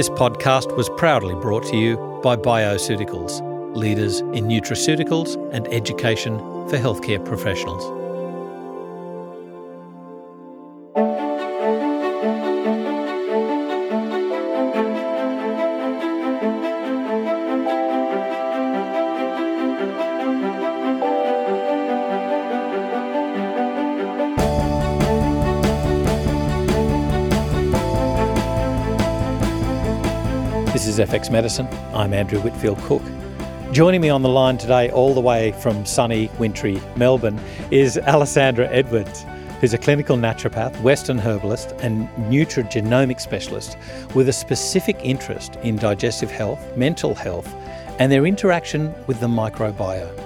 This podcast was proudly brought to you by Bioceuticals, leaders in nutraceuticals and education for healthcare professionals. FX Medicine. I'm Andrew Whitfield Cook. Joining me on the line today, all the way from sunny, wintry Melbourne, is Alessandra Edwards, who's a clinical naturopath, Western herbalist, and nutrigenomic specialist with a specific interest in digestive health, mental health, and their interaction with the microbiome.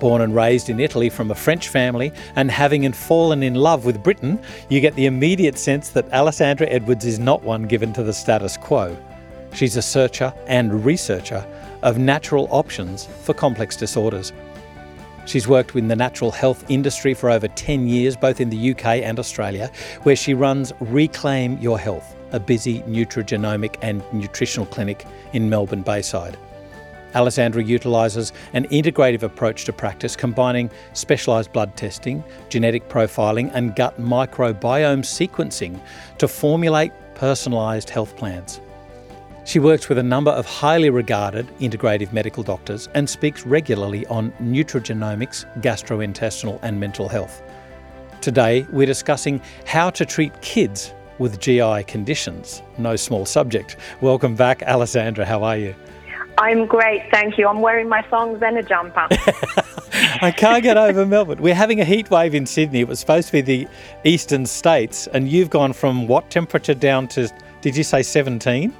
Born and raised in Italy from a French family and having fallen in love with Britain, you get the immediate sense that Alessandra Edwards is not one given to the status quo. She's a searcher and researcher of natural options for complex disorders. She's worked in the natural health industry for over 10 years, both in the UK and Australia, where she runs Reclaim Your Health, a busy nutrigenomic and nutritional clinic in Melbourne Bayside. Alessandra utilises an integrative approach to practice, combining specialised blood testing, genetic profiling, and gut microbiome sequencing to formulate personalised health plans. She works with a number of highly regarded integrative medical doctors and speaks regularly on nutrigenomics, gastrointestinal, and mental health. Today, we're discussing how to treat kids with GI conditions. No small subject. Welcome back, Alessandra. How are you? I'm great, thank you. I'm wearing my thongs and a jumper. I can't get over Melbourne. We're having a heat wave in Sydney. It was supposed to be the eastern states, and you've gone from what temperature down to, did you say 17?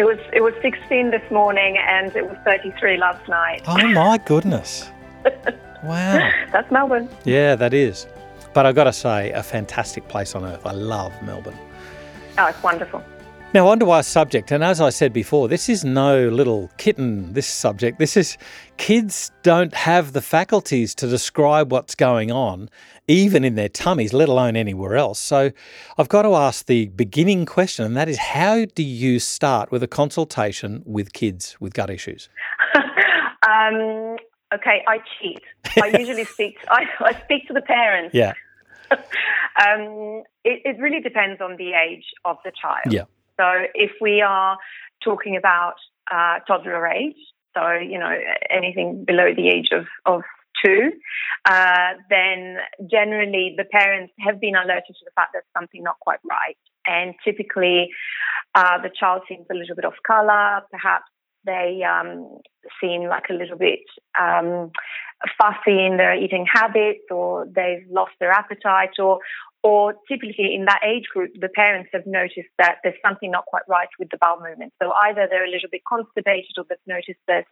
It was it was 16 this morning and it was 33 last night. Oh my goodness. wow. That's Melbourne. Yeah, that is. But I've got to say, a fantastic place on earth. I love Melbourne. Oh, it's wonderful. Now, on to our subject. And as I said before, this is no little kitten, this subject. This is kids don't have the faculties to describe what's going on, even in their tummies, let alone anywhere else. So I've got to ask the beginning question, and that is how do you start with a consultation with kids with gut issues? um, okay, I cheat. I usually speak, I, I speak to the parents. Yeah. um, it, it really depends on the age of the child. Yeah. So if we are talking about uh, toddler age, so you know anything below the age of, of two, uh, then generally the parents have been alerted to the fact that something not quite right, and typically uh, the child seems a little bit off color, perhaps they um, seem like a little bit um, fussy in their eating habits, or they've lost their appetite, or or typically in that age group, the parents have noticed that there's something not quite right with the bowel movement. So either they're a little bit constipated or they've noticed there's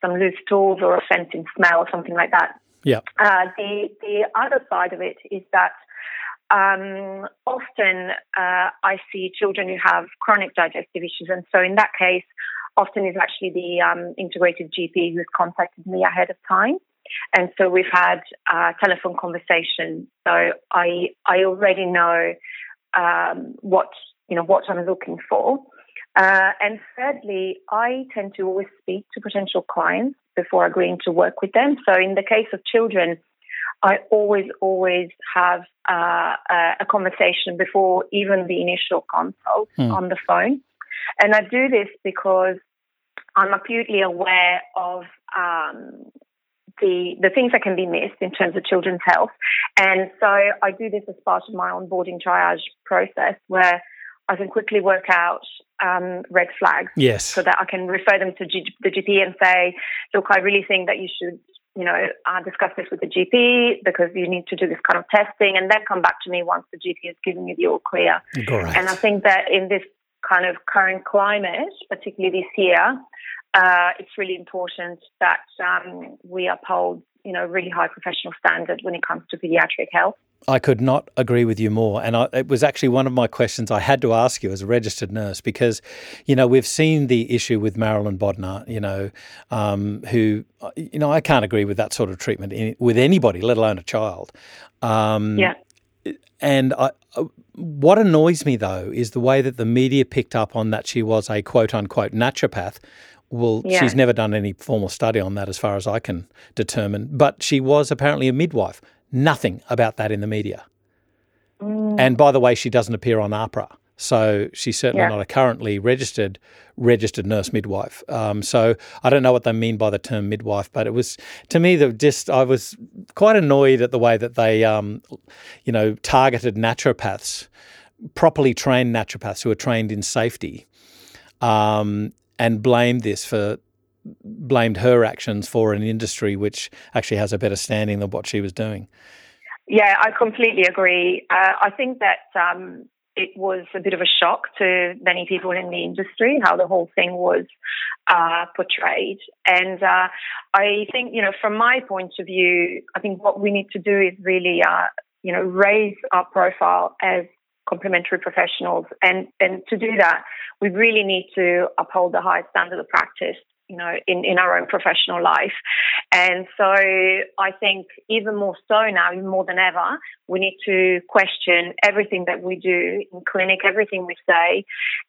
some loose stools or a fainting smell or something like that. Yeah. Uh, the the other side of it is that um, often uh, I see children who have chronic digestive issues, and so in that case, often it's actually the um, integrated GP who's contacted me ahead of time. And so we've had a telephone conversation. So I I already know um, what you know what I'm looking for. Uh, and thirdly, I tend to always speak to potential clients before agreeing to work with them. So in the case of children, I always always have uh, a conversation before even the initial consult hmm. on the phone. And I do this because I'm acutely aware of um, the, the things that can be missed in terms of children's health. And so I do this as part of my onboarding triage process where I can quickly work out um, red flags. Yes. So that I can refer them to G- the GP and say, look, I really think that you should, you know, uh, discuss this with the GP because you need to do this kind of testing and then come back to me once the GP has given you the all clear. And I think that in this kind of current climate, particularly this year, uh, it's really important that um, we uphold, you know, really high professional standard when it comes to pediatric health. I could not agree with you more. And I, it was actually one of my questions I had to ask you as a registered nurse because, you know, we've seen the issue with Marilyn Bodnar, you know, um, who, you know, I can't agree with that sort of treatment in, with anybody, let alone a child. Um, yeah. and I, uh, what annoys me though is the way that the media picked up on that she was a quote unquote naturopath. Well, yeah. she's never done any formal study on that as far as I can determine, but she was apparently a midwife. Nothing about that in the media. Mm. And by the way, she doesn't appear on AHPRA. So she's certainly yeah. not a currently registered registered nurse midwife. Um, so I don't know what they mean by the term midwife, but it was to me that just I was quite annoyed at the way that they, um, you know, targeted naturopaths, properly trained naturopaths who are trained in safety, um, and blamed this for blamed her actions for an industry which actually has a better standing than what she was doing. Yeah, I completely agree. Uh, I think that um, it was a bit of a shock to many people in the industry how the whole thing was uh, portrayed. And uh, I think, you know, from my point of view, I think what we need to do is really, uh, you know, raise our profile as complementary professionals. And, and to do that, we really need to uphold the highest standard of practice you know, in, in our own professional life. And so I think even more so now, even more than ever, we need to question everything that we do in clinic, everything we say.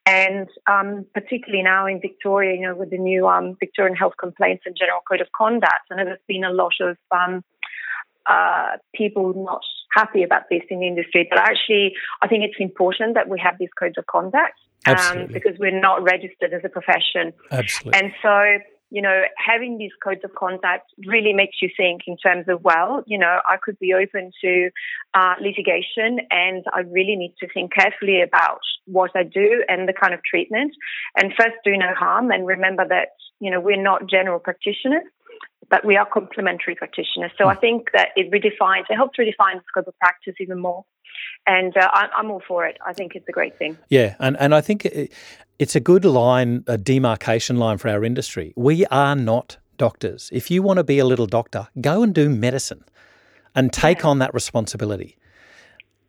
And um, particularly now in Victoria, you know, with the new um, Victorian Health Complaints and General Code of Conduct, know there's been a lot of um, uh, people not happy about this in the industry. But actually, I think it's important that we have these codes of conduct um, because we're not registered as a profession. Absolutely. And so, you know, having these codes of conduct really makes you think in terms of, well, you know, I could be open to uh, litigation and I really need to think carefully about what I do and the kind of treatment. And first, do no harm and remember that, you know, we're not general practitioners but we are complementary practitioners. So I hmm. think that it redefines, it helps redefine the scope of practice even more. And uh, I'm all for it. I think it's a great thing. Yeah, and, and I think it's a good line, a demarcation line for our industry. We are not doctors. If you want to be a little doctor, go and do medicine and take yeah. on that responsibility.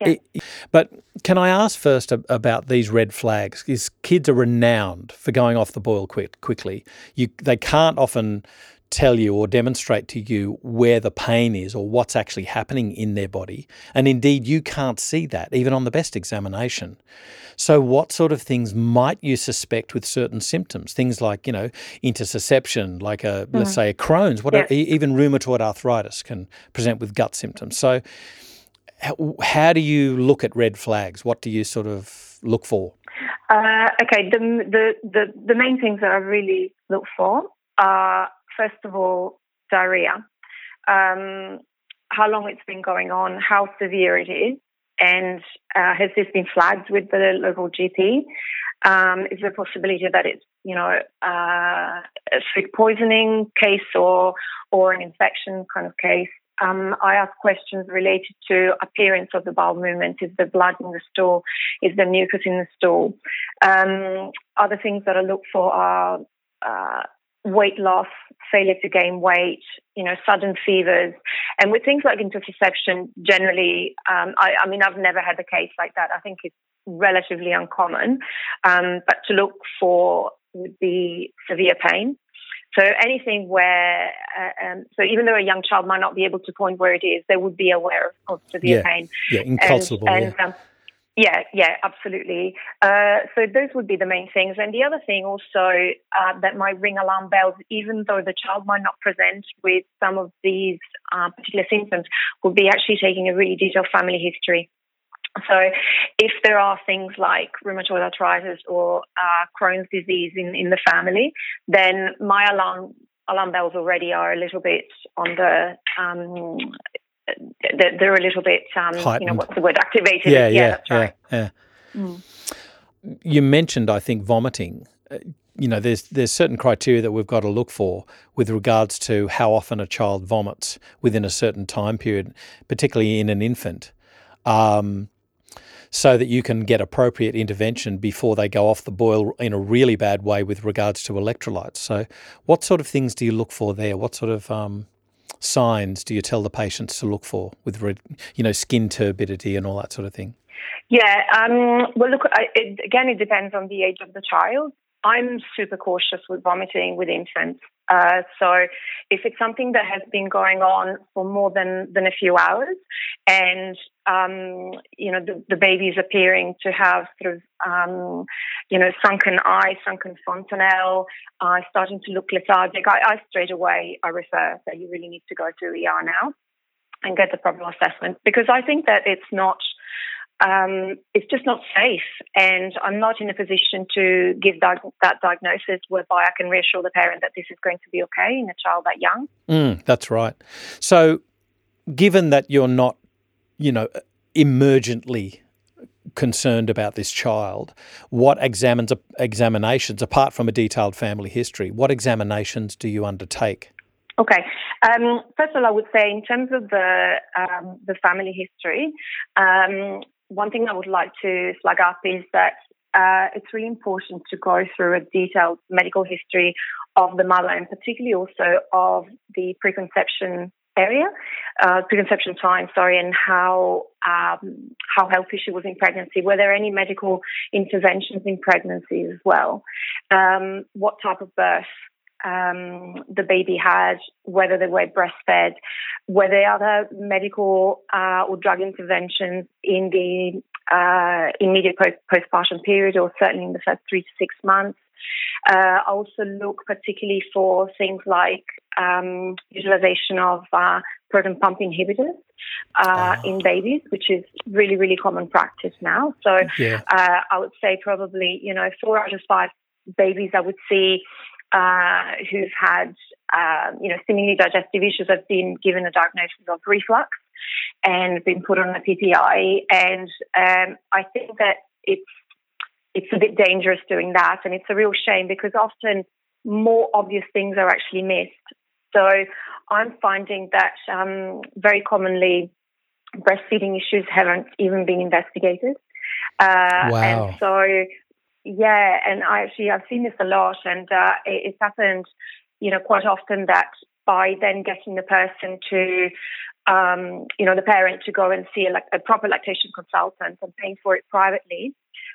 Yeah. It, but can I ask first about these red flags? Because kids are renowned for going off the boil quick, quickly. You, they can't often tell you or demonstrate to you where the pain is or what's actually happening in their body. And indeed, you can't see that even on the best examination. So, what sort of things might you suspect with certain symptoms? Things like, you know, intussusception, like a, mm. let's say, a Crohn's, what yeah. even rheumatoid arthritis can present with gut symptoms. So, how, how, do you look at red flags? What do you sort of look for? Uh, okay, the, the, the, the main things that I really look for are first of all, diarrhea, um, how long it's been going on, how severe it is, and uh, has this been flagged with the local GP? Um, is there a possibility that it's, you know, uh, a food poisoning case or or an infection kind of case? Um, I ask questions related to appearance of the bowel movement. Is there blood in the stool? Is there mucus in the stool? Um, other things that I look for are uh, weight loss, failure to gain weight, you know, sudden fevers. And with things like intussusception, generally, um, I, I, mean, I've never had a case like that. I think it's relatively uncommon. Um, but to look for would be severe pain. So anything where, uh, um, so even though a young child might not be able to point where it is, they would be aware of severe yeah. pain. Yeah, inconsolable. And, and, yeah. Yeah, yeah, absolutely. Uh, so those would be the main things. And the other thing also uh, that might ring alarm bells, even though the child might not present with some of these uh, particular symptoms, would be actually taking a really detailed family history. So, if there are things like rheumatoid arthritis or uh, Crohn's disease in, in the family, then my alarm alarm bells already are a little bit on the um, they're a little bit, um, you know, what's the word, activated. Yeah, yeah, yeah, that's right. yeah. yeah. Mm. You mentioned, I think, vomiting. Uh, you know, there's there's certain criteria that we've got to look for with regards to how often a child vomits within a certain time period, particularly in an infant, um, so that you can get appropriate intervention before they go off the boil in a really bad way with regards to electrolytes. So, what sort of things do you look for there? What sort of um, signs do you tell the patients to look for with, you know, skin turbidity and all that sort of thing? Yeah, um, well, look, it, again, it depends on the age of the child. I'm super cautious with vomiting with infants. Uh, so if it's something that has been going on for more than, than a few hours and, um, you know, the, the baby is appearing to have sort of, um, you know, sunken eye, sunken fontanelle, uh, starting to look lethargic, I, I straight away, I refer that you really need to go to ER now and get the proper assessment because I think that it's not um, it's just not safe. And I'm not in a position to give that, that diagnosis whereby I can reassure the parent that this is going to be okay in a child that young. Mm, that's right. So, given that you're not, you know, emergently concerned about this child, what examines, examinations, apart from a detailed family history, what examinations do you undertake? Okay. Um, first of all, I would say in terms of the um, the family history, um, one thing I would like to flag up is that uh, it's really important to go through a detailed medical history of the mother and particularly also of the preconception area, uh, preconception time, sorry, and how um, how healthy she was in pregnancy. Were there any medical interventions in pregnancy as well? Um, what type of birth um, the baby had, whether they were breastfed, were there other medical uh, or drug interventions in the uh, immediate post- postpartum period or certainly in the first three to six months. Uh, I also look particularly for things like um, utilization of uh, proton pump inhibitors uh, oh. in babies, which is really, really common practice now. So yeah. uh, I would say probably, you know, four out of five babies I would see uh, who've had, uh, you know, seemingly digestive issues have been given a diagnosis of reflux and been put on a PPI. And um, I think that it's it's a bit dangerous doing that, and it's a real shame because often more obvious things are actually missed. So I'm finding that um, very commonly breastfeeding issues haven't even been investigated. Uh, wow. And so yeah, and I actually I've seen this a lot, and uh, it, it's happened, you know, quite often that by then getting the person to, um, you know, the parent to go and see a, like, a proper lactation consultant and paying for it privately,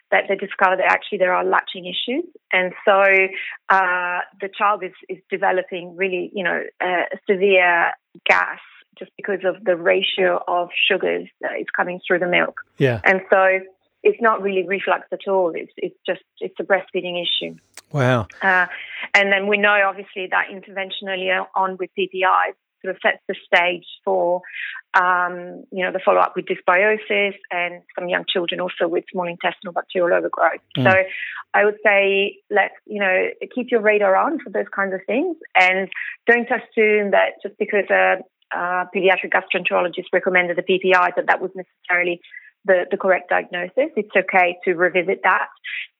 that they discover that actually there are latching issues, and so uh, the child is is developing really, you know, uh, severe gas just because of the ratio of sugars that is coming through the milk. Yeah, and so it's not really reflux at all. It's it's just it's a breastfeeding issue. Wow. Uh, and then we know obviously that intervention earlier on with PPI sort of sets the stage for um, you know the follow up with dysbiosis and some young children also with small intestinal bacterial overgrowth. Mm. So I would say let you know keep your radar on for those kinds of things and don't assume that just because a, a pediatric gastroenterologist recommended the PPI that that was necessarily the, the correct diagnosis, it's okay to revisit that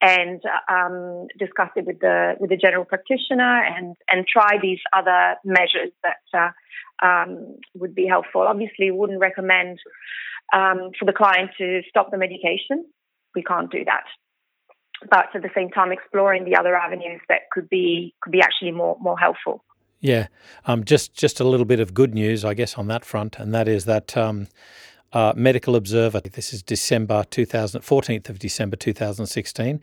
and um, discuss it with the with the general practitioner and and try these other measures that uh, um, would be helpful. Obviously, wouldn't recommend um, for the client to stop the medication. We can't do that. But at the same time, exploring the other avenues that could be could be actually more more helpful. Yeah, um, just just a little bit of good news, I guess, on that front, and that is that um, uh, Medical Observer. This is December 2000, 14th of December 2016.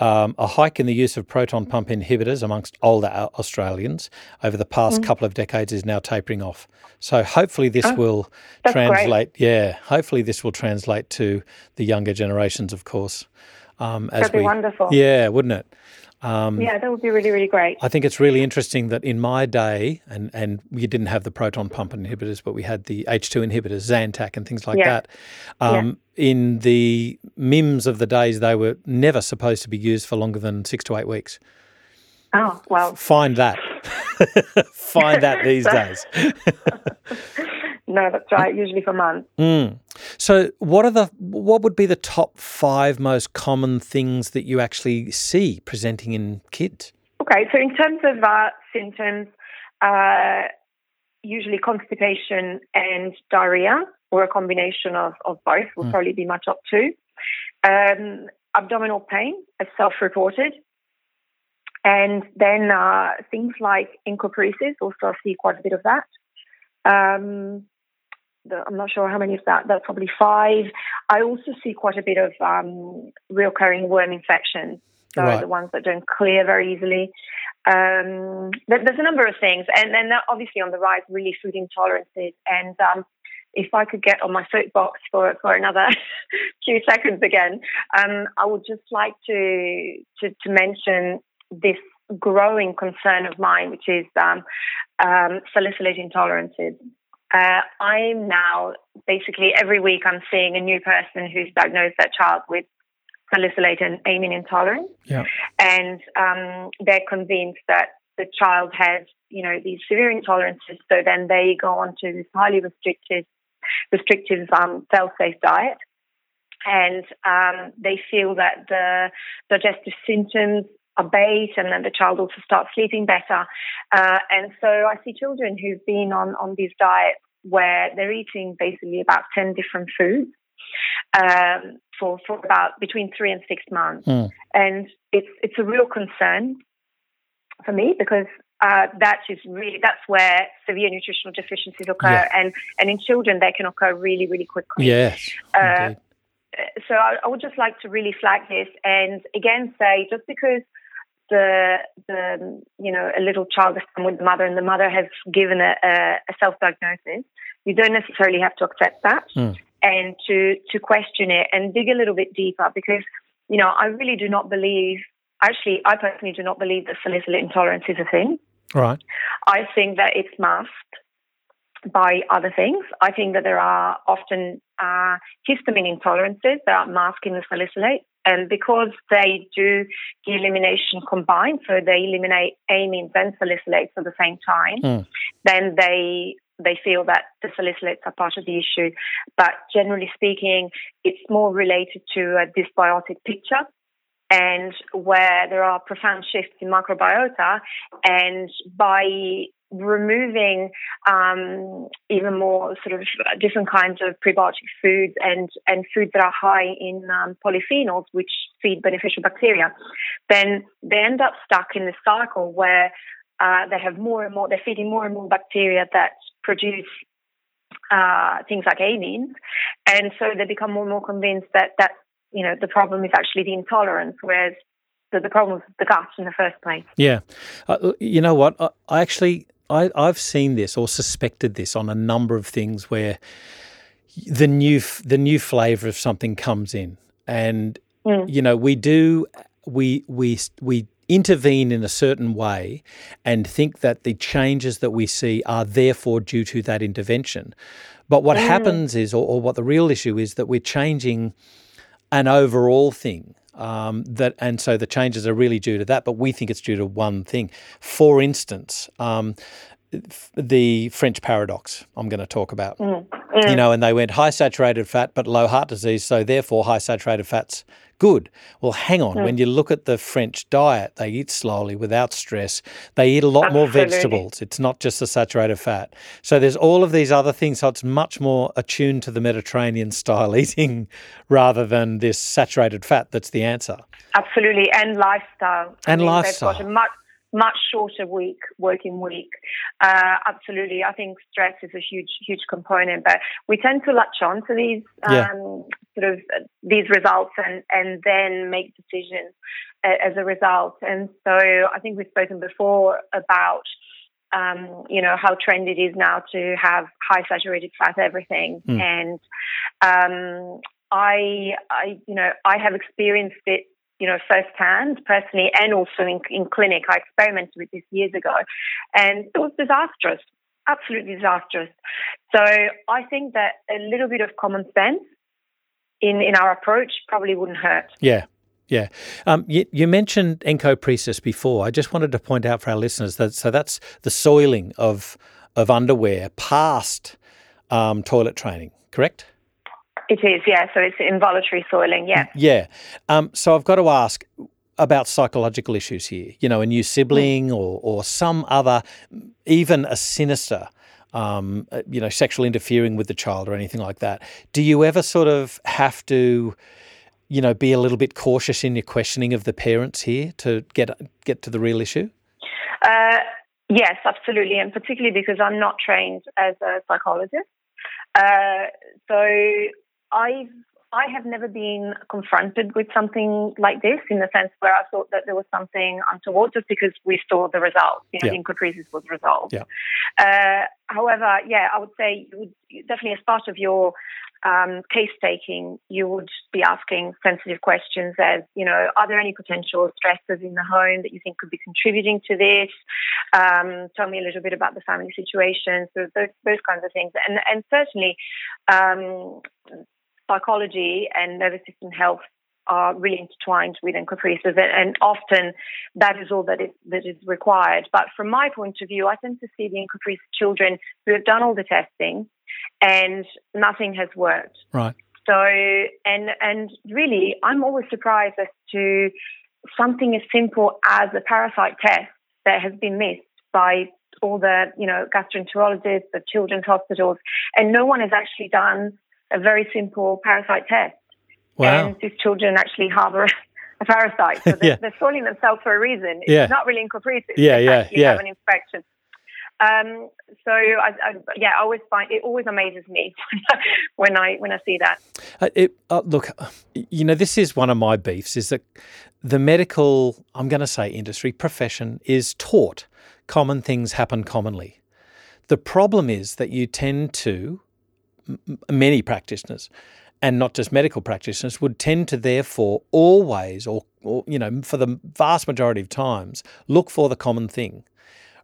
Um, a hike in the use of proton pump inhibitors amongst older Australians over the past mm. couple of decades is now tapering off. So hopefully this oh, will translate. Great. Yeah, hopefully this will translate to the younger generations, of course. Um, as That'd we, be wonderful. Yeah, wouldn't it? Um, yeah, that would be really, really great. I think it's really interesting that in my day, and, and we didn't have the proton pump inhibitors, but we had the H2 inhibitors, Zantac, and things like yeah. that. Um, yeah. In the MIMS of the days, they were never supposed to be used for longer than six to eight weeks. Oh, well. Find that. Find that these days. No, that's right. Usually for months. Mm. So, what are the what would be the top five most common things that you actually see presenting in kids? Okay, so in terms of uh, symptoms, uh, usually constipation and diarrhea, or a combination of, of both, will mm. probably be my top two. Um, abdominal pain, as self-reported, and then uh, things like encopresis. Also, I see quite a bit of that. Um, I'm not sure how many of that. That's probably five. I also see quite a bit of um, recurring worm infections. so right. the ones that don't clear very easily. Um, there's a number of things, and then obviously on the rise, really food intolerances. And um, if I could get on my soapbox for for another few seconds again, um, I would just like to, to to mention this growing concern of mine, which is um, um, salicylate intolerances. Uh, I'm now basically every week I'm seeing a new person who's diagnosed their child with salicylate and amine intolerance, yeah. and um, they're convinced that the child has, you know, these severe intolerances. So then they go on to this highly restricted, restrictive um, cell-safe diet, and um, they feel that the digestive symptoms abate and then the child also starts sleeping better. Uh, and so I see children who've been on, on these diets where they're eating basically about 10 different foods um, for, for about between three and six months. Mm. And it's, it's a real concern for me because uh, that is really that's where severe nutritional deficiencies occur, yeah. and and in children they can occur really really quickly. Yes. Uh, so I, I, would just like to really flag this, and again say just because the the you know a little child is with the mother and the mother has given a, a self diagnosis, you don't necessarily have to accept that mm. and to to question it and dig a little bit deeper because you know I really do not believe. Actually, I personally do not believe that salicylate intolerance is a thing. Right. I think that it's masked by other things. I think that there are often uh, histamine intolerances that are masking the salicylate. And because they do the elimination combined, so they eliminate amines and salicylates at the same time, mm. then they they feel that the salicylates are part of the issue. But generally speaking, it's more related to a dysbiotic picture and where there are profound shifts in microbiota. And by removing um, even more sort of different kinds of prebiotic foods and, and foods that are high in um, polyphenols, which feed beneficial bacteria, then they end up stuck in this cycle where uh, they have more and more, they're feeding more and more bacteria that produce uh, things like amines. And so they become more and more convinced that, that, you know, the problem is actually the intolerance, whereas the, the problem was the gut in the first place. Yeah. Uh, you know what? I, I actually I, I've seen this or suspected this on a number of things where the new the new flavour of something comes in, and mm. you know we do we we we intervene in a certain way and think that the changes that we see are therefore due to that intervention. But what mm. happens is, or, or, what the real issue is, that we're changing an overall thing. Um, that and so the changes are really due to that, but we think it's due to one thing. For instance, um, the French paradox. I'm going to talk about, mm. Mm. you know, and they went high saturated fat but low heart disease, so therefore high saturated fats good. Well, hang on. Mm. When you look at the French diet, they eat slowly without stress. They eat a lot Absolutely. more vegetables. It's not just the saturated fat. So there's all of these other things. So it's much more attuned to the Mediterranean style eating rather than this saturated fat that's the answer. Absolutely. And lifestyle. And I mean, lifestyle much shorter week, working week. Uh, absolutely, I think stress is a huge, huge component. But we tend to latch on to these um, yeah. sort of uh, these results and and then make decisions as a result. And so I think we've spoken before about. Um, you know how trendy it is now to have high saturated fat everything, mm. and um, I, I, you know, I have experienced it you know, firsthand, personally, and also in, in clinic. I experimented with this years ago, and it was disastrous, absolutely disastrous. So I think that a little bit of common sense in, in our approach probably wouldn't hurt. Yeah. Yeah. Um, you, you, mentioned encopresis before. I just wanted to point out for our listeners that so that's the soiling of of underwear past um, toilet training, correct? It is, yeah. So it's involuntary soiling, yeah. Yeah. Um, so I've got to ask about psychological issues here. You know, a new sibling mm. or or some other, even a sinister. Um, uh, you know, sexual interfering with the child or anything like that. Do you ever sort of have to, you know, be a little bit cautious in your questioning of the parents here to get get to the real issue? Uh, yes, absolutely, and particularly because I'm not trained as a psychologist. Uh, so I've I have never been confronted with something like this in the sense where I thought that there was something untoward just because we saw the results. You know, yeah. the encopresis was resolved. Yeah. Uh, however, yeah, I would say you would definitely as part of your um, case taking, you would be asking sensitive questions as, you know, are there any potential stressors in the home that you think could be contributing to this? Um, tell me a little bit about the family situation. So those, those kinds of things. And, and certainly, um, psychology and nervous system health are really intertwined with encopresis, and often that is all that is, that is required. But from my point of view, I tend to see the encopresis children who have done all the testing and nothing has worked. Right. So, and and really, I'm always surprised as to something as simple as a parasite test that has been missed by all the you know gastroenterologists, the children's hospitals, and no one has actually done a very simple parasite test. Wow. And these children actually harbor a parasite. So they're, yeah. they're soiling themselves for a reason. It's yeah. not really encopresis. Yeah, yeah, yeah. have an infection. Um, so I, I, yeah, I always find it always amazes me when I when I see that. Uh, it, uh, look, you know, this is one of my beefs: is that the medical, I'm going to say, industry profession is taught common things happen commonly. The problem is that you tend to many practitioners and not just medical practitioners would tend to therefore always or, or, you know for the vast majority of times look for the common thing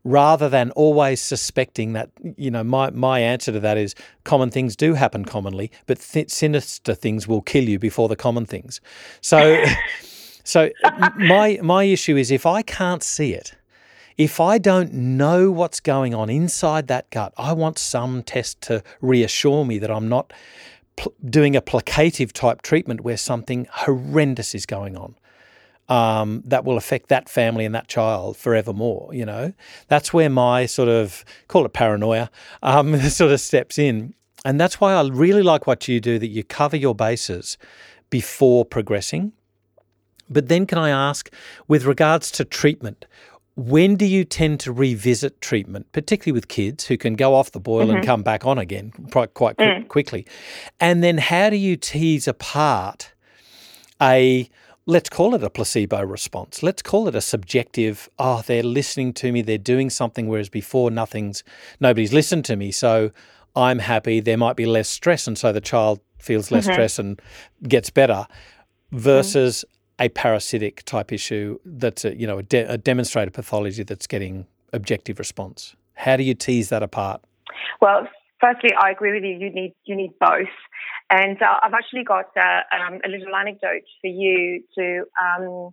rather than always suspecting that you know my my answer to that is common things do happen commonly but th- sinister things will kill you before the common things. So so my my issue is if i can't see it if I don't know what's going on inside that gut, I want some test to reassure me that I'm not pl- doing a placative type treatment where something horrendous is going on. Um, that will affect that family and that child forevermore. You know, that's where my sort of call it paranoia um, sort of steps in, and that's why I really like what you do. That you cover your bases before progressing. But then, can I ask, with regards to treatment, when do you tend to revisit treatment, particularly with kids who can go off the boil mm-hmm. and come back on again quite, quite mm. quickly? And then how do you tease apart a, let's call it a placebo response? Let's call it a subjective, oh, they're listening to me, they're doing something, whereas before nothing's, nobody's listened to me. So I'm happy, there might be less stress. And so the child feels less mm-hmm. stress and gets better versus a parasitic type issue that's a, you know a, de- a demonstrated pathology that's getting objective response. How do you tease that apart? Well, firstly, I agree with you. You need you need both, and uh, I've actually got uh, um, a little anecdote for you to um,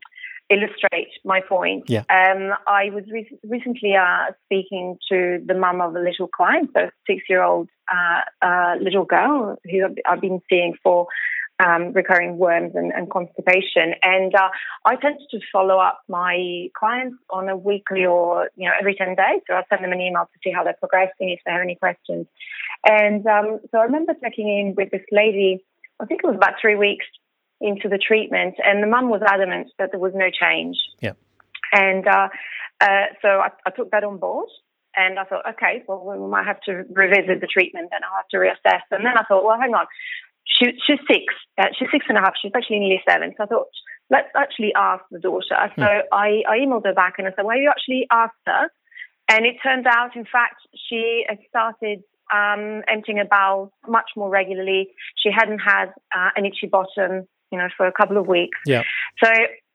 illustrate my point. Yeah. Um, I was re- recently uh, speaking to the mum of a little client, a six-year-old uh, uh, little girl who I've been seeing for um, recurring worms and, and constipation. And uh, I tend to follow up my clients on a weekly or you know every ten days. So I send them an email to see how they're progressing, if they have any questions. And um, so I remember checking in with this lady. I think it was about three weeks into the treatment, and the mum was adamant that there was no change. Yeah. And uh, uh, so I, I took that on board. And I thought, okay, well, we might have to revisit the treatment and I'll have to reassess. And then I thought, well, hang on, she, she's six. Uh, she's six and a half. She's actually nearly seven. So I thought, let's actually ask the daughter. So mm. I, I emailed her back and I said, why well, you actually asked her. And it turned out, in fact, she had started um, emptying her bowels much more regularly. She hadn't had uh, an itchy bottom, you know, for a couple of weeks. Yeah. So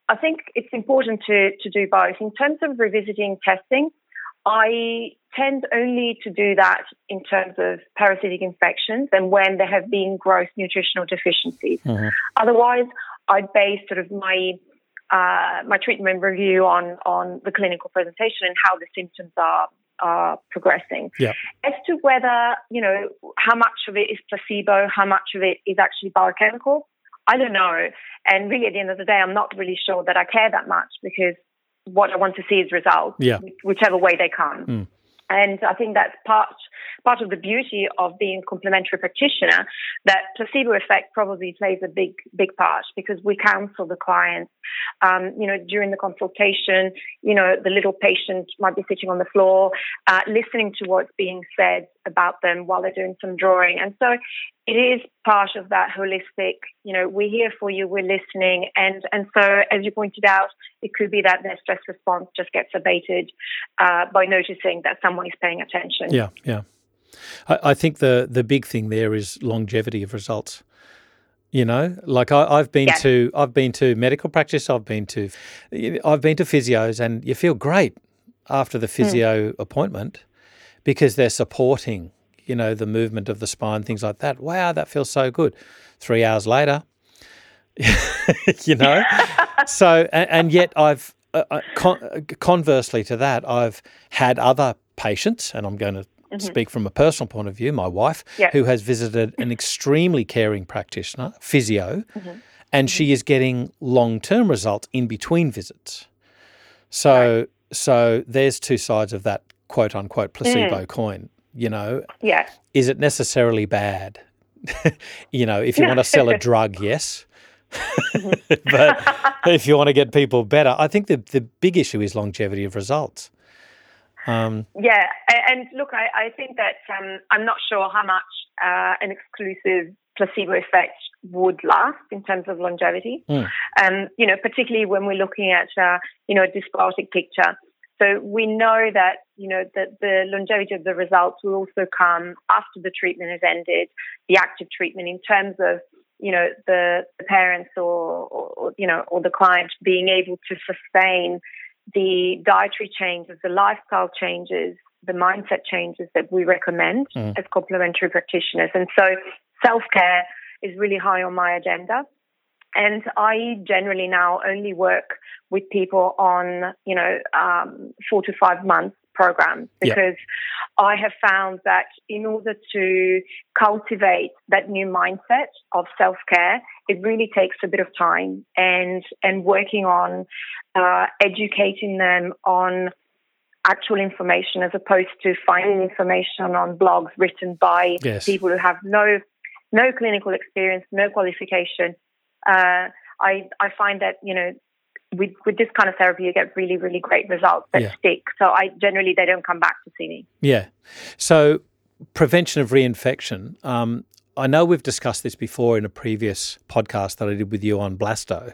I think it's important to, to do both. In terms of revisiting testing, I tend only to do that in terms of parasitic infections and when there have been gross nutritional deficiencies. Mm-hmm. Otherwise, I base sort of my uh, my treatment review on on the clinical presentation and how the symptoms are are progressing. Yeah. As to whether you know how much of it is placebo, how much of it is actually biochemical, I don't know. And really, at the end of the day, I'm not really sure that I care that much because what I want to see is results, yeah. whichever way they come. Mm. And I think that's part part of the beauty of being a complementary practitioner. That placebo effect probably plays a big big part because we counsel the clients Um, you know, during the consultation, you know, the little patient might be sitting on the floor, uh, listening to what's being said about them while they're doing some drawing. And so it is part of that holistic, you know, we're here for you, we're listening. And, and so, as you pointed out, it could be that their stress response just gets abated uh, by noticing that someone is paying attention. Yeah, yeah. I, I think the, the big thing there is longevity of results. You know, like I, have been yeah. to I've been to medical practice, I've been to I've been to physios, and you feel great after the hmm. physio mm. appointment because they're supporting, you know, the movement of the spine, things like that. Wow, that feels so good. Three hours later, you know, so and, and, yet I've uh, uh con- conversely to that, I've had other patients, and I'm going to mm-hmm. speak from a personal point of view, my wife, yep. who has visited an extremely caring practitioner, physio, mm-hmm. and she is getting long term results in between visits. So, right. so there's two sides of that quote unquote placebo mm. coin. You know, yeah. Is it necessarily bad? you know, if you want to sell a drug, yes. Mm-hmm. but if you want to get people better, I think the the big issue is longevity of results. Um, yeah, and look, I, I think that um, I'm not sure how much uh, an exclusive placebo effect would last in terms of longevity. Mm. Um, you know, particularly when we're looking at uh, you know a dysbiotic picture. So we know that you know that the longevity of the results will also come after the treatment has ended, the active treatment in terms of you know the, the parents or, or you know or the client being able to sustain the dietary changes, the lifestyle changes, the mindset changes that we recommend mm. as complementary practitioners. And so self care is really high on my agenda. And I generally now only work with people on, you know, um, four to five months programs because. I have found that in order to cultivate that new mindset of self care, it really takes a bit of time and and working on uh, educating them on actual information as opposed to finding information on blogs written by yes. people who have no no clinical experience, no qualification. Uh, I I find that you know with with this kind of therapy, you get really really great results that yeah. stick. So I generally they don't come back to see me. Yeah. So prevention of reinfection. Um, I know we've discussed this before in a previous podcast that I did with you on Blasto,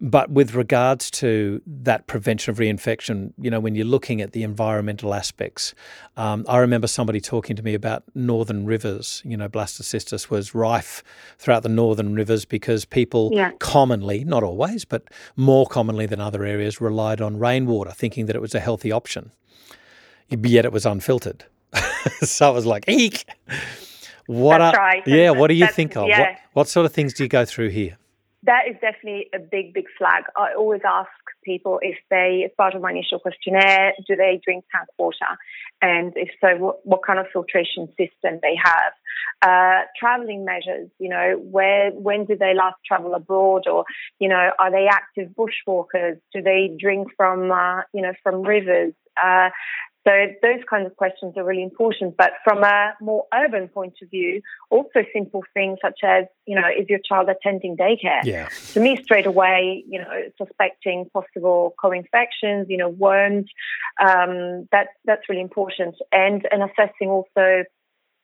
but with regards to that prevention of reinfection, you know, when you're looking at the environmental aspects, um, I remember somebody talking to me about northern rivers. You know, blastocystis was rife throughout the northern rivers because people yeah. commonly, not always, but more commonly than other areas, relied on rainwater, thinking that it was a healthy option. Yet it was unfiltered. so I was like, eek. What That's are, right. Yeah, what do you think of? Yeah. What, what sort of things do you go through here? That is definitely a big, big flag. I always ask people if they, as part of my initial questionnaire, do they drink tank water? And if so, what, what kind of filtration system they have? Uh, traveling measures, you know, where, when did they last travel abroad? Or, you know, are they active bushwalkers? Do they drink from, uh, you know, from rivers? Uh, so those kinds of questions are really important. But from a more urban point of view, also simple things such as, you know, is your child attending daycare? Yeah. To me, straight away, you know, suspecting possible co-infections, you know, worms, um, that, that's really important. And, and assessing also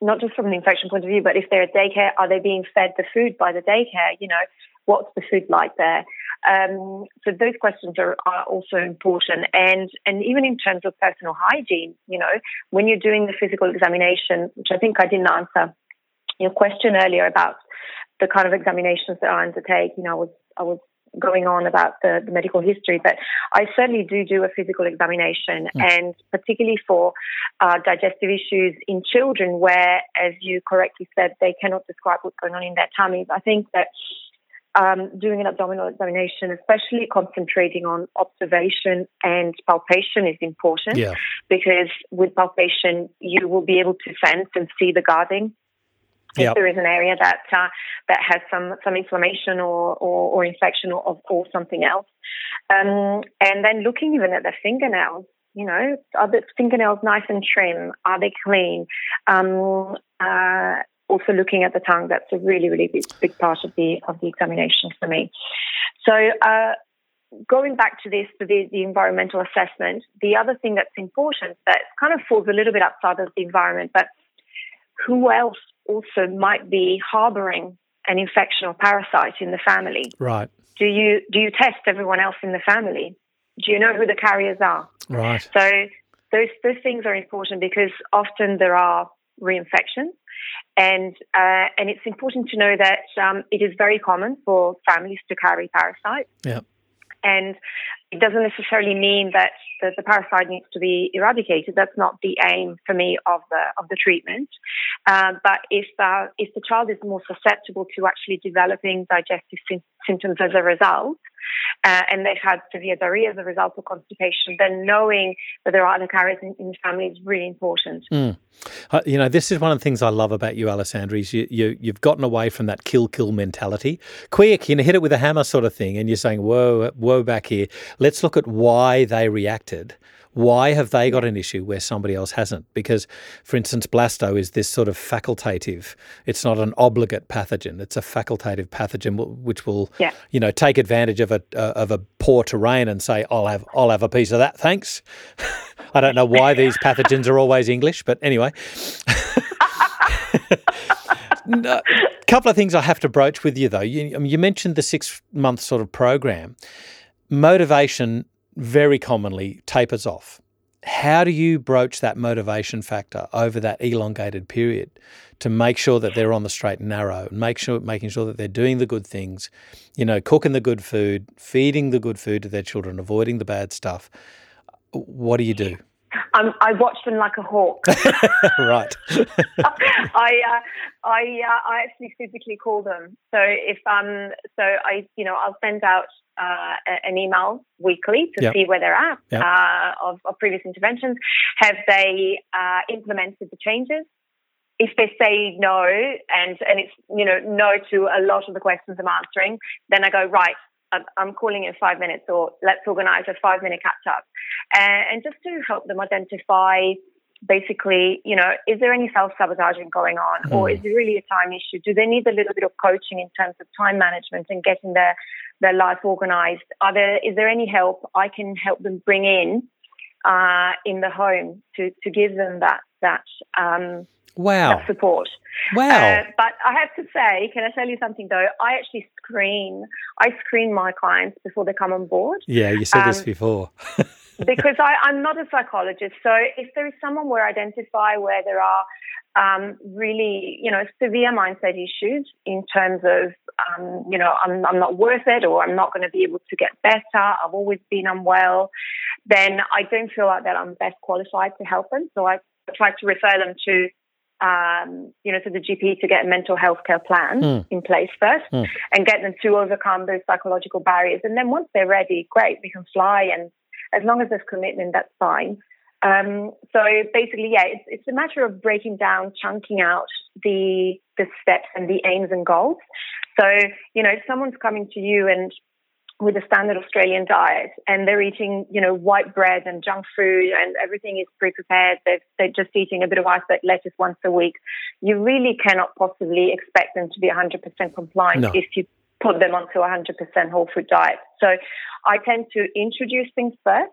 not just from an infection point of view, but if they're at daycare, are they being fed the food by the daycare? You know, what's the food like there? Um, so those questions are, are also important. And, and even in terms of personal hygiene, you know, when you're doing the physical examination, which I think I didn't answer your question earlier about the kind of examinations that I undertake, you know, I was, I was going on about the, the, medical history, but I certainly do do a physical examination, mm. and particularly for uh, digestive issues in children, where, as you correctly said, they cannot describe what's going on in their tummies. I think that um, doing an abdominal examination, especially concentrating on observation and palpation, is important yeah. because with palpation, you will be able to sense and see the guarding. If yep. there is an area that uh, that has some some inflammation or or, or infection or, or something else, um, and then looking even at the fingernails, you know, are the fingernails nice and trim? Are they clean? Um, uh, also looking at the tongue, that's a really, really big, big part of the of the examination for me. So uh, going back to this, the, the environmental assessment, the other thing that's important that kind of falls a little bit outside of the environment, but who else also might be harboring an infection or parasite in the family? Right. Do you do you test everyone else in the family? Do you know who the carriers are? Right. So those those things are important because often there are reinfections, and uh, and it's important to know that um, it is very common for families to carry parasites. Yeah. And it doesn't necessarily mean that the, the, parasite needs to be eradicated. That's not the aim for me of the of the treatment. Uh, but if uh, if the child is more susceptible to actually developing digestive sy- symptoms as a result, uh, and they've had severe diarrhea as a result of constipation, then knowing that there are other carriers in, in the family is really important. Mm. Uh, you know, this is one of the things I love about you, Alessandra, is you, you, you've gotten away from that kill, kill mentality. Quick, you know, hit it with a hammer sort of thing, and you're saying, whoa, whoa, back here. Let's look at why they reacted why have they got an issue where somebody else hasn't? Because, for instance, blasto is this sort of facultative. It's not an obligate pathogen. It's a facultative pathogen which will, yeah. you know, take advantage of a uh, of a poor terrain and say, "I'll have I'll have a piece of that, thanks." I don't know why these pathogens are always English, but anyway. A couple of things I have to broach with you, though. You, you mentioned the six month sort of program. Motivation very commonly tapers off. How do you broach that motivation factor over that elongated period to make sure that they're on the straight and narrow, and make sure making sure that they're doing the good things, you know, cooking the good food, feeding the good food to their children, avoiding the bad stuff. What do you do? Um, I watch them like a hawk. right. I uh, I uh, I actually physically call them. So if um so I you know I'll send out uh, an email weekly to yep. see where they're at yep. uh, of, of, previous interventions. Have they uh, implemented the changes? If they say no, and and it's you know no to a lot of the questions I'm answering, then I go right. I'm calling in five minutes, or let's organise a five minute catch up, and just to help them identify basically, you know, is there any self sabotaging going on, mm. or is it really a time issue? Do they need a little bit of coaching in terms of time management and getting their their life organized? Are there is there any help I can help them bring in uh, in the home to to give them that that um, wow that support? Wow! Uh, but I have to say, can I tell you something though? I actually screen I screen my clients before they come on board. Yeah, you said um, this before. because I, I'm not a psychologist, so if there is someone where I identify where there are um, really, you know, severe mindset issues in terms of, um, you know, I'm, I'm not worth it or I'm not going to be able to get better. I've always been unwell. Then I don't feel like that I'm best qualified to help them. So I try to refer them to, um, you know, to the GP to get a mental health care plan mm. in place first mm. and get them to overcome those psychological barriers. And then once they're ready, great, we can fly. And as long as there's commitment, that's fine. Um, so basically, yeah, it's, it's a matter of breaking down, chunking out the the steps and the aims and goals. So you know, if someone's coming to you and with a standard Australian diet and they're eating, you know, white bread and junk food and everything is pre-prepared. They're, they're just eating a bit of iceberg lettuce once a week. You really cannot possibly expect them to be 100% compliant no. if you put them onto a 100% whole food diet. So I tend to introduce things first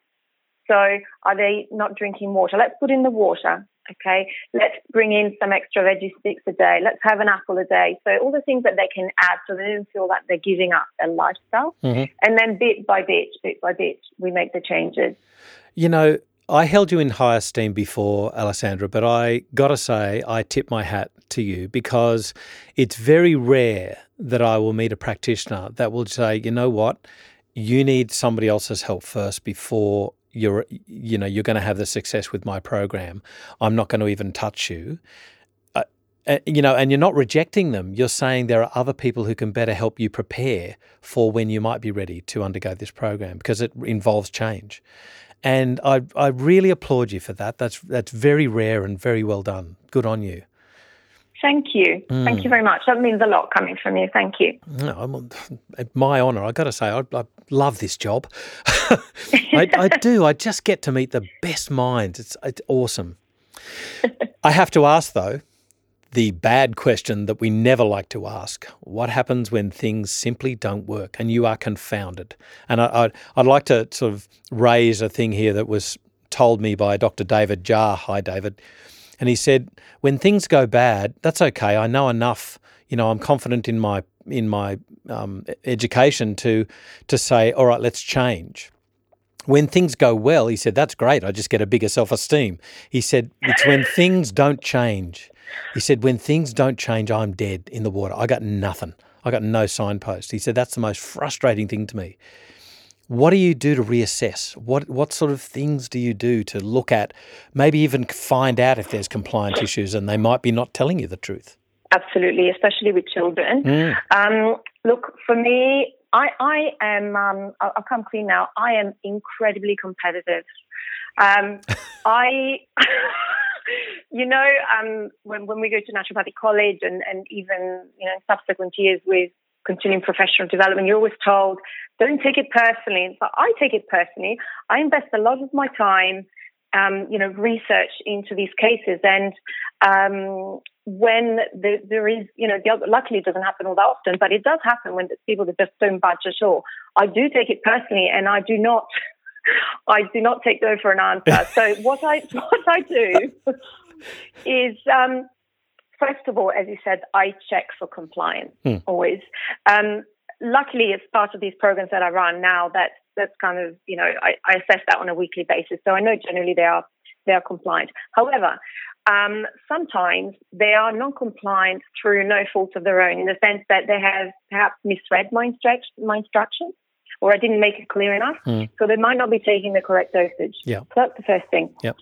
so are they not drinking water? Let's put in the water. Okay. Let's bring in some extra veggie sticks a day. Let's have an apple a day. So all the things that they can add so they don't feel that they're giving up their lifestyle. Mm-hmm. And then bit by bit, bit by bit, we make the changes. You know, I held you in high esteem before, Alessandra, but I got to say, I tip my hat to you because it's very rare that I will meet a practitioner that will say, you know what, you need somebody else's help first before you're you know you're going to have the success with my program. I'm not going to even touch you. Uh, you know and you're not rejecting them. You're saying there are other people who can better help you prepare for when you might be ready to undergo this program because it involves change and i i really applaud you for that that's that's very rare and very well done good on you Thank you. Mm. Thank you very much. That means a lot coming from you. Thank you. No, I'm, my honour. I got to say, I, I, love this job. I, I, do. I just get to meet the best minds. It's it's awesome. I have to ask though, the bad question that we never like to ask. What happens when things simply don't work and you are confounded? And I, would I'd like to sort of raise a thing here that was told me by Dr. David Jar. Hi, David. And he said, when things go bad, that's okay. I know enough. You know, I'm confident in my in my um, education to to say, all right, let's change. When things go well, he said, that's great. I just get a bigger self esteem. He said, it's when things don't change. He said, when things don't change, I'm dead in the water. I got nothing. I got no signpost. He said, that's the most frustrating thing to me. What do you do to reassess? What what sort of things do you do to look at, maybe even find out if there's compliance issues and they might be not telling you the truth? Absolutely, especially with children. Mm. Um, look, for me, I, I am, um, I'll, I'll come clean now, I am incredibly competitive. Um, I, you know, um, when, when we go to naturopathic college and, and even, you know, subsequent years with continuing professional development, you're always told, don't take it personally. But I take it personally. I invest a lot of my time um, you know, research into these cases. And um, when the, there is, you know, the, luckily it doesn't happen all that often, but it does happen when people that just don't budge at all. I do take it personally, and I do not. I do not take no for an answer. So what I what I do is um, first of all, as you said, I check for compliance hmm. always. Um, luckily, as part of these programs that I run now, that that's kind of you know I, I assess that on a weekly basis. So I know generally they are they are compliant. However, um, sometimes they are non-compliant through no fault of their own, in the sense that they have perhaps misread my, instruct- my instructions, or I didn't make it clear enough. Mm. So they might not be taking the correct dosage. Yeah. So that's the first thing. Yep.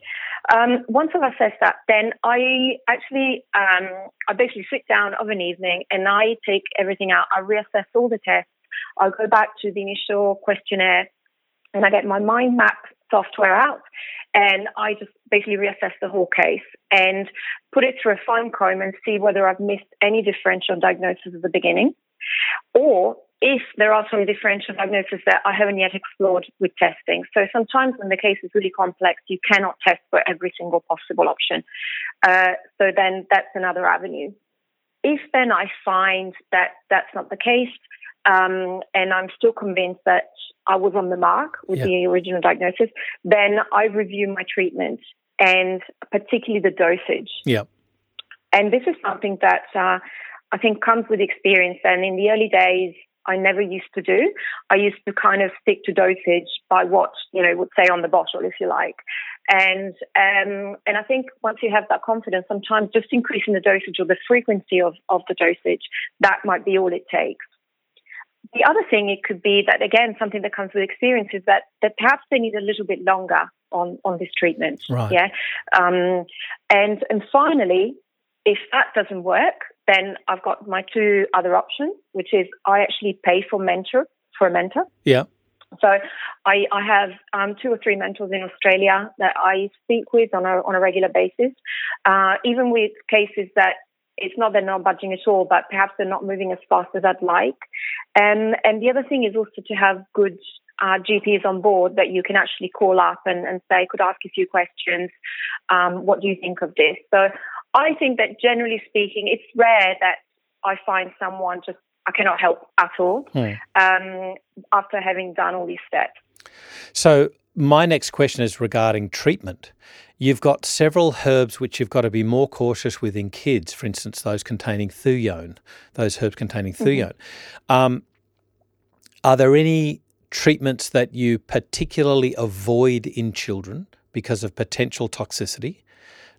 Um, once I've assessed that, then I actually um, I basically sit down of an evening and I take everything out. I reassess all the tests I'll go back to the initial questionnaire and I get my mind map software out and I just basically reassess the whole case and put it through a fine comb and see whether I've missed any differential diagnosis at the beginning or if there are some differential diagnoses that I haven't yet explored with testing. So sometimes when the case is really complex, you cannot test for every single possible option. Uh, so then that's another avenue. If then I find that that's not the case, um, and I'm still convinced that I was on the mark with the original diagnosis, then I review my treatment and particularly the dosage. Yeah. And this is something that uh, I think comes with experience. And in the early days, I never used to do. I used to kind of stick to dosage by what you know would say on the bottle, if you like. And um, and I think once you have that confidence, sometimes just increasing the dosage or the frequency of, of the dosage, that might be all it takes. The other thing it could be that again something that comes with experience is that that perhaps they need a little bit longer on on this treatment. Right. Yeah. Um, and and finally, if that doesn't work, then I've got my two other options, which is I actually pay for mentor for a mentor. Yeah. So I, I have um, two or three mentors in Australia that I speak with on a on a regular basis. Uh, even with cases that it's not they're not budging at all, but perhaps they're not moving as fast as I'd like. And and the other thing is also to have good uh, GPs on board that you can actually call up and, and say, could I ask a few questions. Um, what do you think of this? So I think that generally speaking, it's rare that I find someone just I cannot help at all hmm. um, after having done all these steps. So my next question is regarding treatment. You've got several herbs which you've got to be more cautious with in kids, for instance, those containing thujone, those herbs containing mm-hmm. thujone. Mm-hmm. Um, are there any treatments that you particularly avoid in children because of potential toxicity?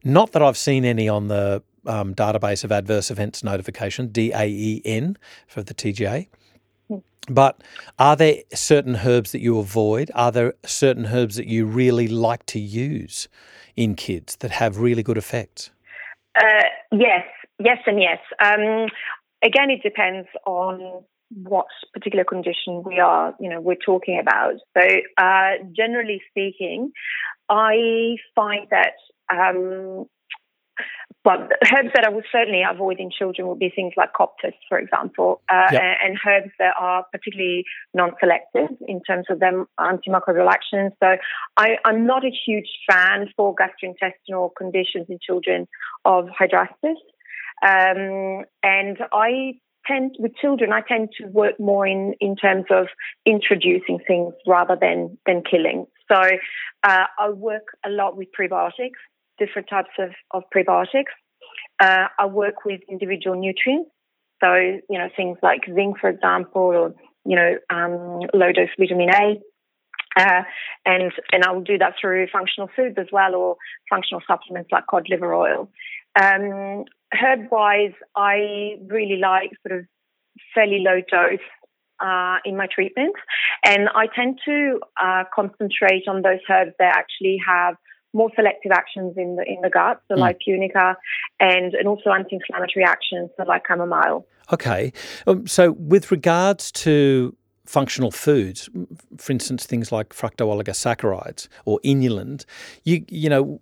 Not that I've seen any on the um, database of adverse events notification, DAEN for the TGA. But are there certain herbs that you avoid? Are there certain herbs that you really like to use in kids that have really good effects? Uh, yes, yes, and yes. Um, again, it depends on what particular condition we are, you know, we're talking about. So, uh, generally speaking, I find that um, but herbs that I would certainly avoid in children would be things like coptis, for example, uh, yep. and, and, herbs that are particularly non-selective in terms of their antimicrobial action. So I, am not a huge fan for gastrointestinal conditions in children of hydrastis. Um, and I tend, with children, I tend to work more in, in terms of introducing things rather than, than killing. So uh, I work a lot with prebiotics, different types of, of prebiotics. Uh, I work with individual nutrients. So, you know, things like zinc, for example, or, you know, um, low dose vitamin A. Uh, and and I will do that through functional foods as well, or functional supplements like cod liver oil. Um, herb wise, I really like sort of fairly low dose uh, in my treatments, and I tend to uh, concentrate on those herbs that actually have more selective actions in the in the gut, so mm. like punica, and and also anti-inflammatory actions, so like chamomile. Okay, um, so with regards to functional foods, for instance, things like fructooligosaccharides or inulin, you you know,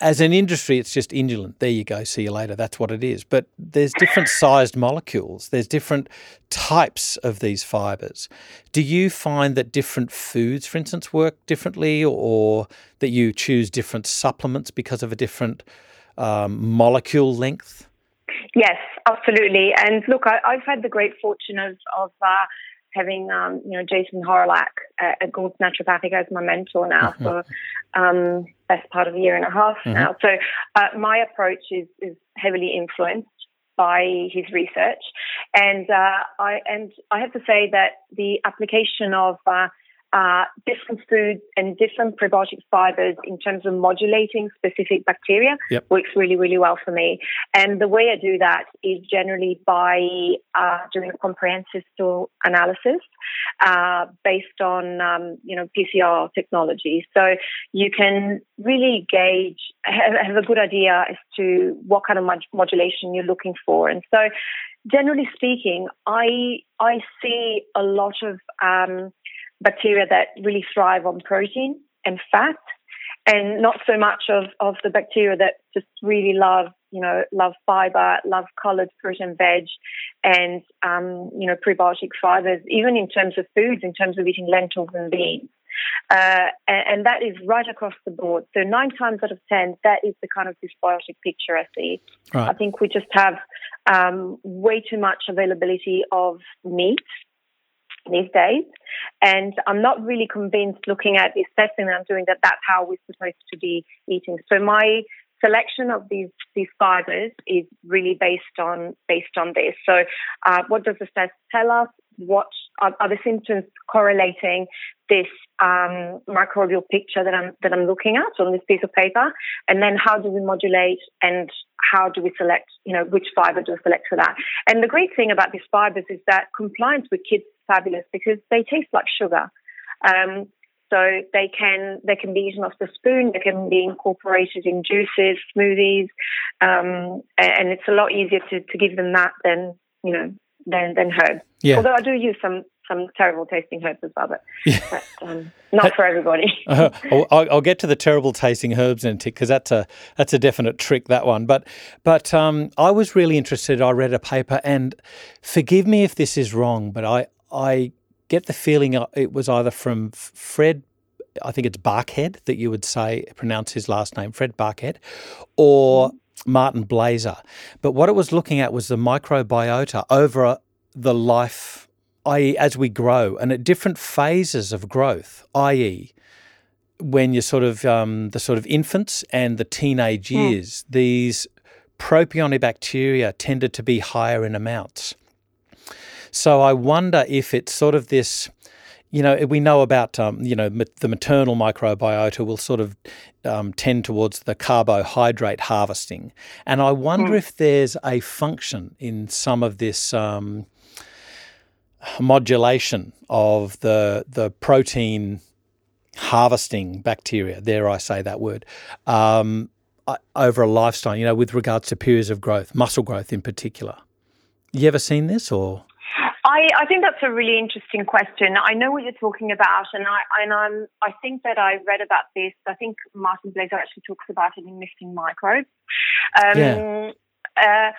as an industry, it's just inulin. There you go. See you later. That's what it is. But there's different sized molecules. There's different types of these fibers. Do you find that different foods, for instance, work differently, or that you choose different supplements because of a different um, molecule length? Yes, absolutely. And look, I, have had the great fortune of, of uh, having um, you know Jason Hawrelak at, at Naturopathic as my mentor now mm-hmm. for um, best part of a year and a half mm-hmm. now. So uh, my approach is is heavily influenced by his research, and uh, I and I have to say that the application of uh, uh, different foods and different prebiotic fibers in terms of modulating specific bacteria yep. works really, really well for me. And the way I do that is generally by uh, doing a comprehensive stool analysis uh, based on, um, you know, PCR technology. So you can really gauge, have, have a good idea as to what kind of mod- modulation you're looking for. And so generally speaking, I I see a lot of um, bacteria that really thrive on protein and fat and not so much of, of the bacteria that just really love, you know, love fiber, love colored fruit and veg and, um, you know, prebiotic fibers, even in terms of foods, in terms of eating lentils and beans. Uh, and, and, that is right across the board. So nine times out of ten, that is the kind of dysbiotic picture I see. Right. I think we just have um, way too much availability of meat these days. And I'm not really convinced looking at this testing that I'm doing that that's how we're supposed to be eating. So my selection of these these fibers is really based on based on this. So uh, what does the test tell us? What are, are the symptoms correlating this um, microbial picture that I'm that I'm looking at on this piece of paper, and then how do we modulate and how do we select, you know, which fiber do we select for that? And the great thing about these fibers is that compliance with kids fabulous because they taste like sugar. Um, so they can they can be eaten off the spoon. They can be incorporated in juices, smoothies, um, and it's a lot easier to, to give them that than you know than than herbs. Yeah. Although I do use some some terrible tasting herbs as well, but, yeah. but um, not for everybody. uh, I'll, I'll, get to the terrible tasting herbs in a tick because that's a that's a definite trick that one. But but um, I was really interested. I read a paper, and forgive me if this is wrong, but I I get the feeling it was either from Fred. I think it's Barkhead that you would say pronounce his last name, Fred Barkhead, or mm-hmm. Martin Blaser. But what it was looking at was the microbiota over the life i.e., as we grow and at different phases of growth, i.e., when you're sort of um, the sort of infants and the teenage hmm. years, mm. these propionibacteria tended to be higher in amounts. So I wonder if it's sort of this, you know, we know about, um, you know, the maternal microbiota will sort of um, tend towards the carbohydrate harvesting. And I wonder mm. if there's a function in some of this um, modulation of the the protein harvesting bacteria. There, I say that word. Um, over a lifestyle, you know, with regards to periods of growth, muscle growth in particular. You ever seen this or? I, I think that's a really interesting question. I know what you're talking about, and I and I'm I think that I read about this. I think Martin Blaser actually talks about it in Missing Microbes. Um, yeah. Uh,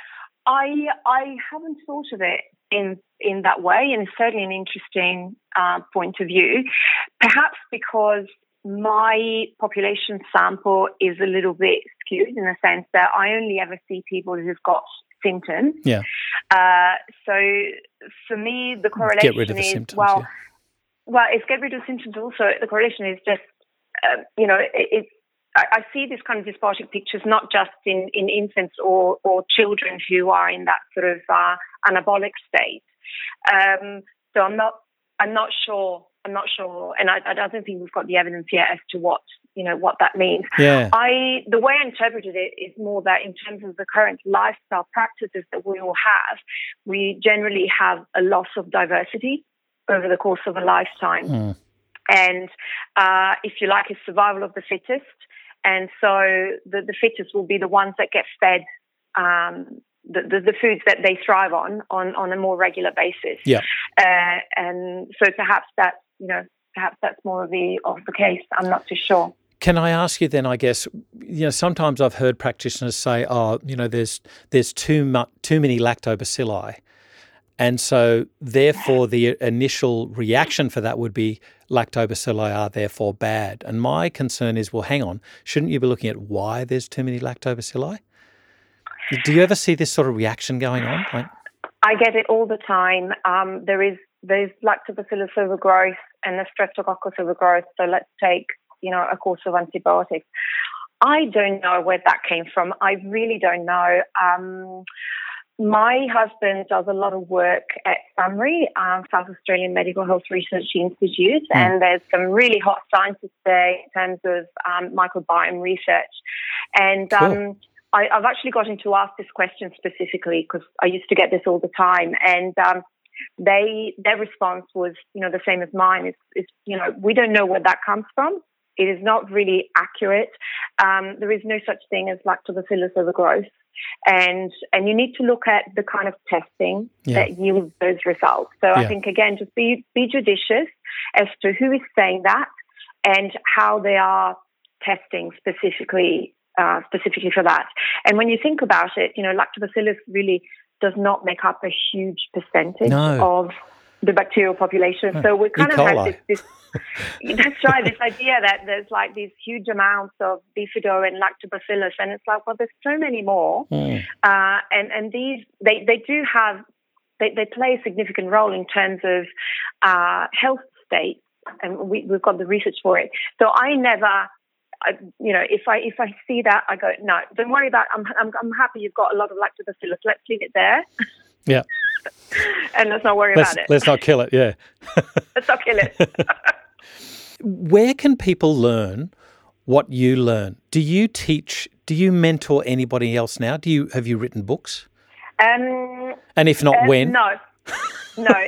I I haven't thought of it in in that way, and it's certainly an interesting uh, point of view. Perhaps because my population sample is a little bit skewed in the sense that I only ever see people who've got symptoms. Yeah. Uh, so for me, the correlation Get rid of the is symptoms. well, yeah. well, it's get rid of symptoms. Also, the correlation is just uh, you know it, it's. I I see this kind of dysbiotic pictures not just in, in infants or, or children who are in that sort of uh, anabolic state. Um, so I'm not I'm not sure I'm not sure, and I, I don't think we've got the evidence yet as to what you know what that means. Yeah. I the way I interpreted it is more that in terms of the current lifestyle practices that we all have, we generally have a loss of diversity over the course of a lifetime, Mm. and uh, if you like, it's survival of the fittest. And so the, the fittest will be the ones that get fed um, the, the, the foods that they thrive on on, on a more regular basis. Yeah. Uh, and so perhaps that you know perhaps that's more of the of the case. I'm not too sure. Can I ask you then? I guess you know sometimes I've heard practitioners say, "Oh, you know, there's there's too much too many lactobacilli," and so therefore the initial reaction for that would be lactobacilli are therefore bad. And my concern is, well, hang on, shouldn't you be looking at why there's too many lactobacilli? Do you ever see this sort of reaction going on? Like, I get it all the time. Um, there is there's lactobacillus overgrowth and the streptococcus overgrowth. So let's take you know a course of antibiotics. I don't know where that came from. I really don't know. Um, my husband does a lot of work at SAHMRI, um, South Australian Medical Health Research Institute, Mm. and there's some really hot scientists there in terms of um, microbiome research. And Cool. um, I, I've actually gotten to ask this question specifically because I used to get this all the time, and um, they their response was, you know, the same as mine. It's, it's you know, we don't know where that comes from. It is not really accurate. Um, there is no such thing as lactobacillus overgrowth, and and you need to look at the kind of testing Yeah. that yields those results. So I think again, just be be judicious as to who is saying that and how they are testing specifically uh, specifically for that. And when you think about it, you know, lactobacillus really does not make up a huge percentage No. of the bacterial population. No. So we kind E. of have this, this that's right, this idea that there's like these huge amounts of bifido and lactobacillus, and it's like, well, there's so many more, mm, uh, and and these they they do have they they play a significant role in terms of uh, health state, and we, we've got the research for it. So I never. I, you know, if I if I see that, I go no. Don't worry about. I'm I'm, I'm happy you've got a lot of lactobacillus. Let's leave it there. Yeah. and let's not worry let's about it. let's not kill it. Yeah. Let's not kill it. Where can people learn what you learn? Do you teach? Do you mentor anybody else now? Do you have you written books? Um, And if not, Uh, when? No, no.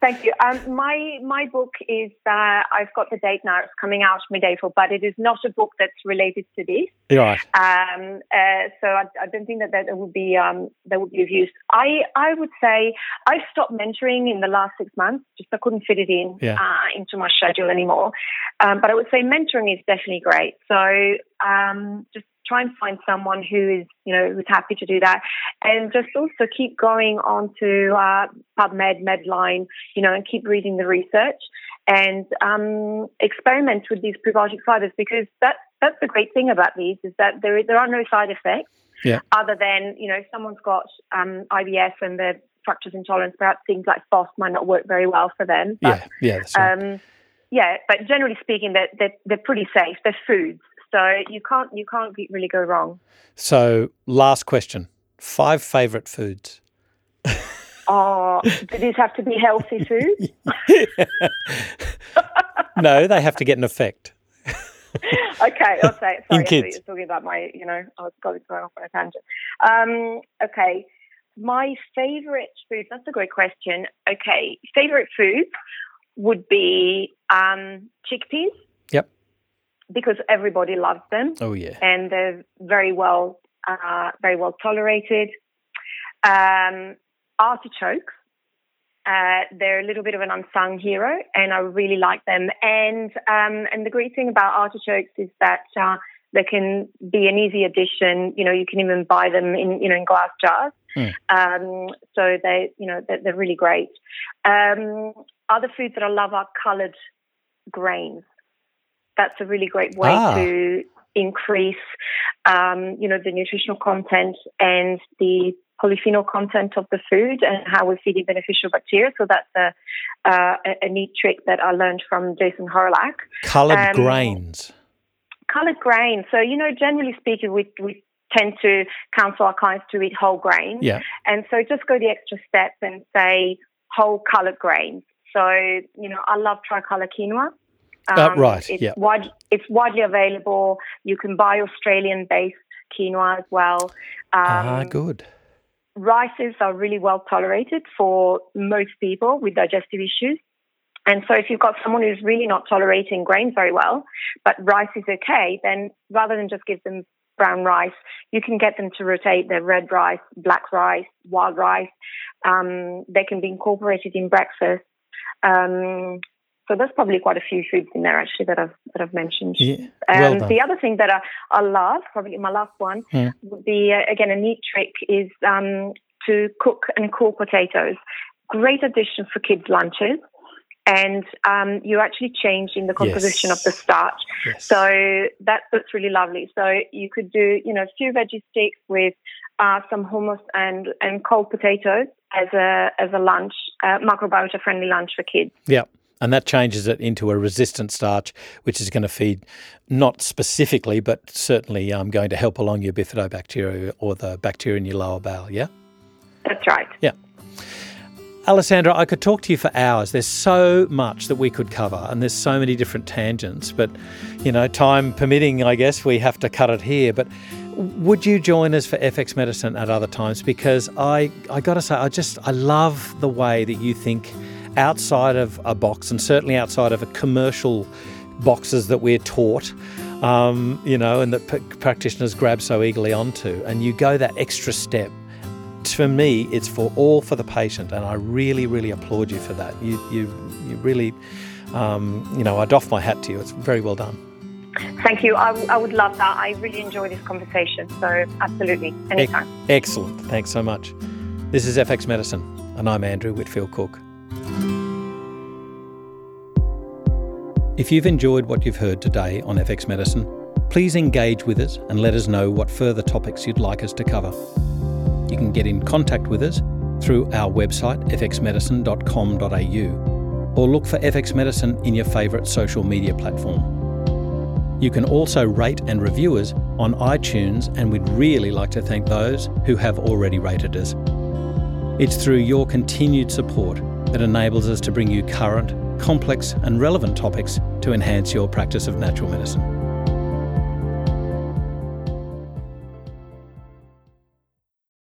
Thank you. Um, my my book is uh, I've got the date now. It's coming out mid-April, but it is not a book that's related to this. You're right. Um, uh, so I, I don't think that that would be um, that would be of use. I I would say I've stopped mentoring in the last six months. Just I couldn't fit it in Yeah. uh, into my schedule anymore. Um, but I would say mentoring is definitely great. So um, just try and find someone who is you know who's happy to do that, and just also keep going on to uh, PubMed, Medline, you know, and keep reading the research and um, experiment with these prebiotic fibers because that's that's the great thing about these is that there there are no side effects Yeah. other than you know if someone's got um, IBS and they're fructose intolerant, perhaps things like FOS might not work very well for them. But, Yeah. Yeah. Right. um, yeah, but generally speaking, they're, they're they're pretty safe. They're foods, so you can't you can't really go wrong. so, last question: five favorite foods. Oh, do these have to be healthy foods? no, they have to get an effect. okay, I'll say. it. Sorry, I thought kids. you were talking about my, you know, I was going going off on a tangent. Um, okay, my favorite food. That's a great question. Okay, favorite foods would be um, chickpeas. Because everybody loves them Oh yeah. and they're very well, uh, very well tolerated. Um, artichokes. Uh, they're a little bit of an unsung hero, and I really like them. And um, and the great thing about artichokes is that uh, they can be an easy addition. You know, you can even buy them in you know in glass jars. Mm. Um, so they you know they're, they're really great. Um, other foods that I love are coloured grains. That's a really great way Ah. to increase, um, you know, the nutritional content and the polyphenol content of the food and how we're feeding beneficial bacteria. So that's a, uh, a neat trick that I learned from Jason Hawrelak. Coloured um, grains. Coloured grains. So, you know, generally speaking, we, we tend to counsel our clients to eat whole grains. Yeah. And so just go the extra step and say whole coloured grains. So, you know, I love tricolor quinoa. Uh, um, uh, right. It's, yeah. wide, it's widely available. You can buy Australian based quinoa as well. Ah, um, ah, good. Rices are really well tolerated for most people with digestive issues. And so, if you've got someone who's really not tolerating grains very well, but rice is okay, then rather than just give them brown rice, you can get them to rotate their red rice, black rice, wild rice. Um, they can be incorporated in breakfast. Um, so there's probably quite a few foods in there actually that I've that I've mentioned. Yeah, well um, the other thing that I, I love, probably my last one, yeah. would be uh, again a neat trick is um, to cook and cool potatoes. Great addition for kids' lunches and um, you're actually changing the composition yes. of the starch. Yes. So that, that's really lovely. So you could do, you know, a few veggie sticks with uh, some hummus and, and cold potatoes as a as a lunch, uh, microbiota friendly lunch for kids. Yeah. And that changes it into a resistant starch, which is going to feed not specifically, but certainly um, going to help along your bifidobacteria or the bacteria in your lower bowel. Yeah? That's right. Yeah. Alessandra, I could talk to you for hours. There's so much that we could cover, and there's so many different tangents. But, you know, time permitting, I guess we have to cut it here. But would you join us for FX Medicine at other times? Because I, I got to say, I just, I love the way that you think outside of a box, and certainly outside of a commercial boxes that we're taught. Um, you know, and that p- practitioners grab so eagerly onto, and you go that extra step for me, it's for all for the patient, and I really, really applaud you for that. You, you, you really, um, you know, I doff my hat to you. It's very well done. Thank you. I, I would love that. I really enjoy this conversation. So, absolutely, anytime. E- excellent. Thanks so much. This is FX Medicine, and I'm Andrew Whitfield Cook. If you've enjoyed what you've heard today on FX Medicine, please engage with us and let us know what further topics you'd like us to cover. You can get in contact with us through our website, fxmedicine.com.au, or look for FX Medicine in your favourite social media platform. You can also rate and review us on iTunes, and we'd really like to thank those who have already rated us. It's through your continued support that enables us to bring you current, complex, and relevant topics to enhance your practice of natural medicine.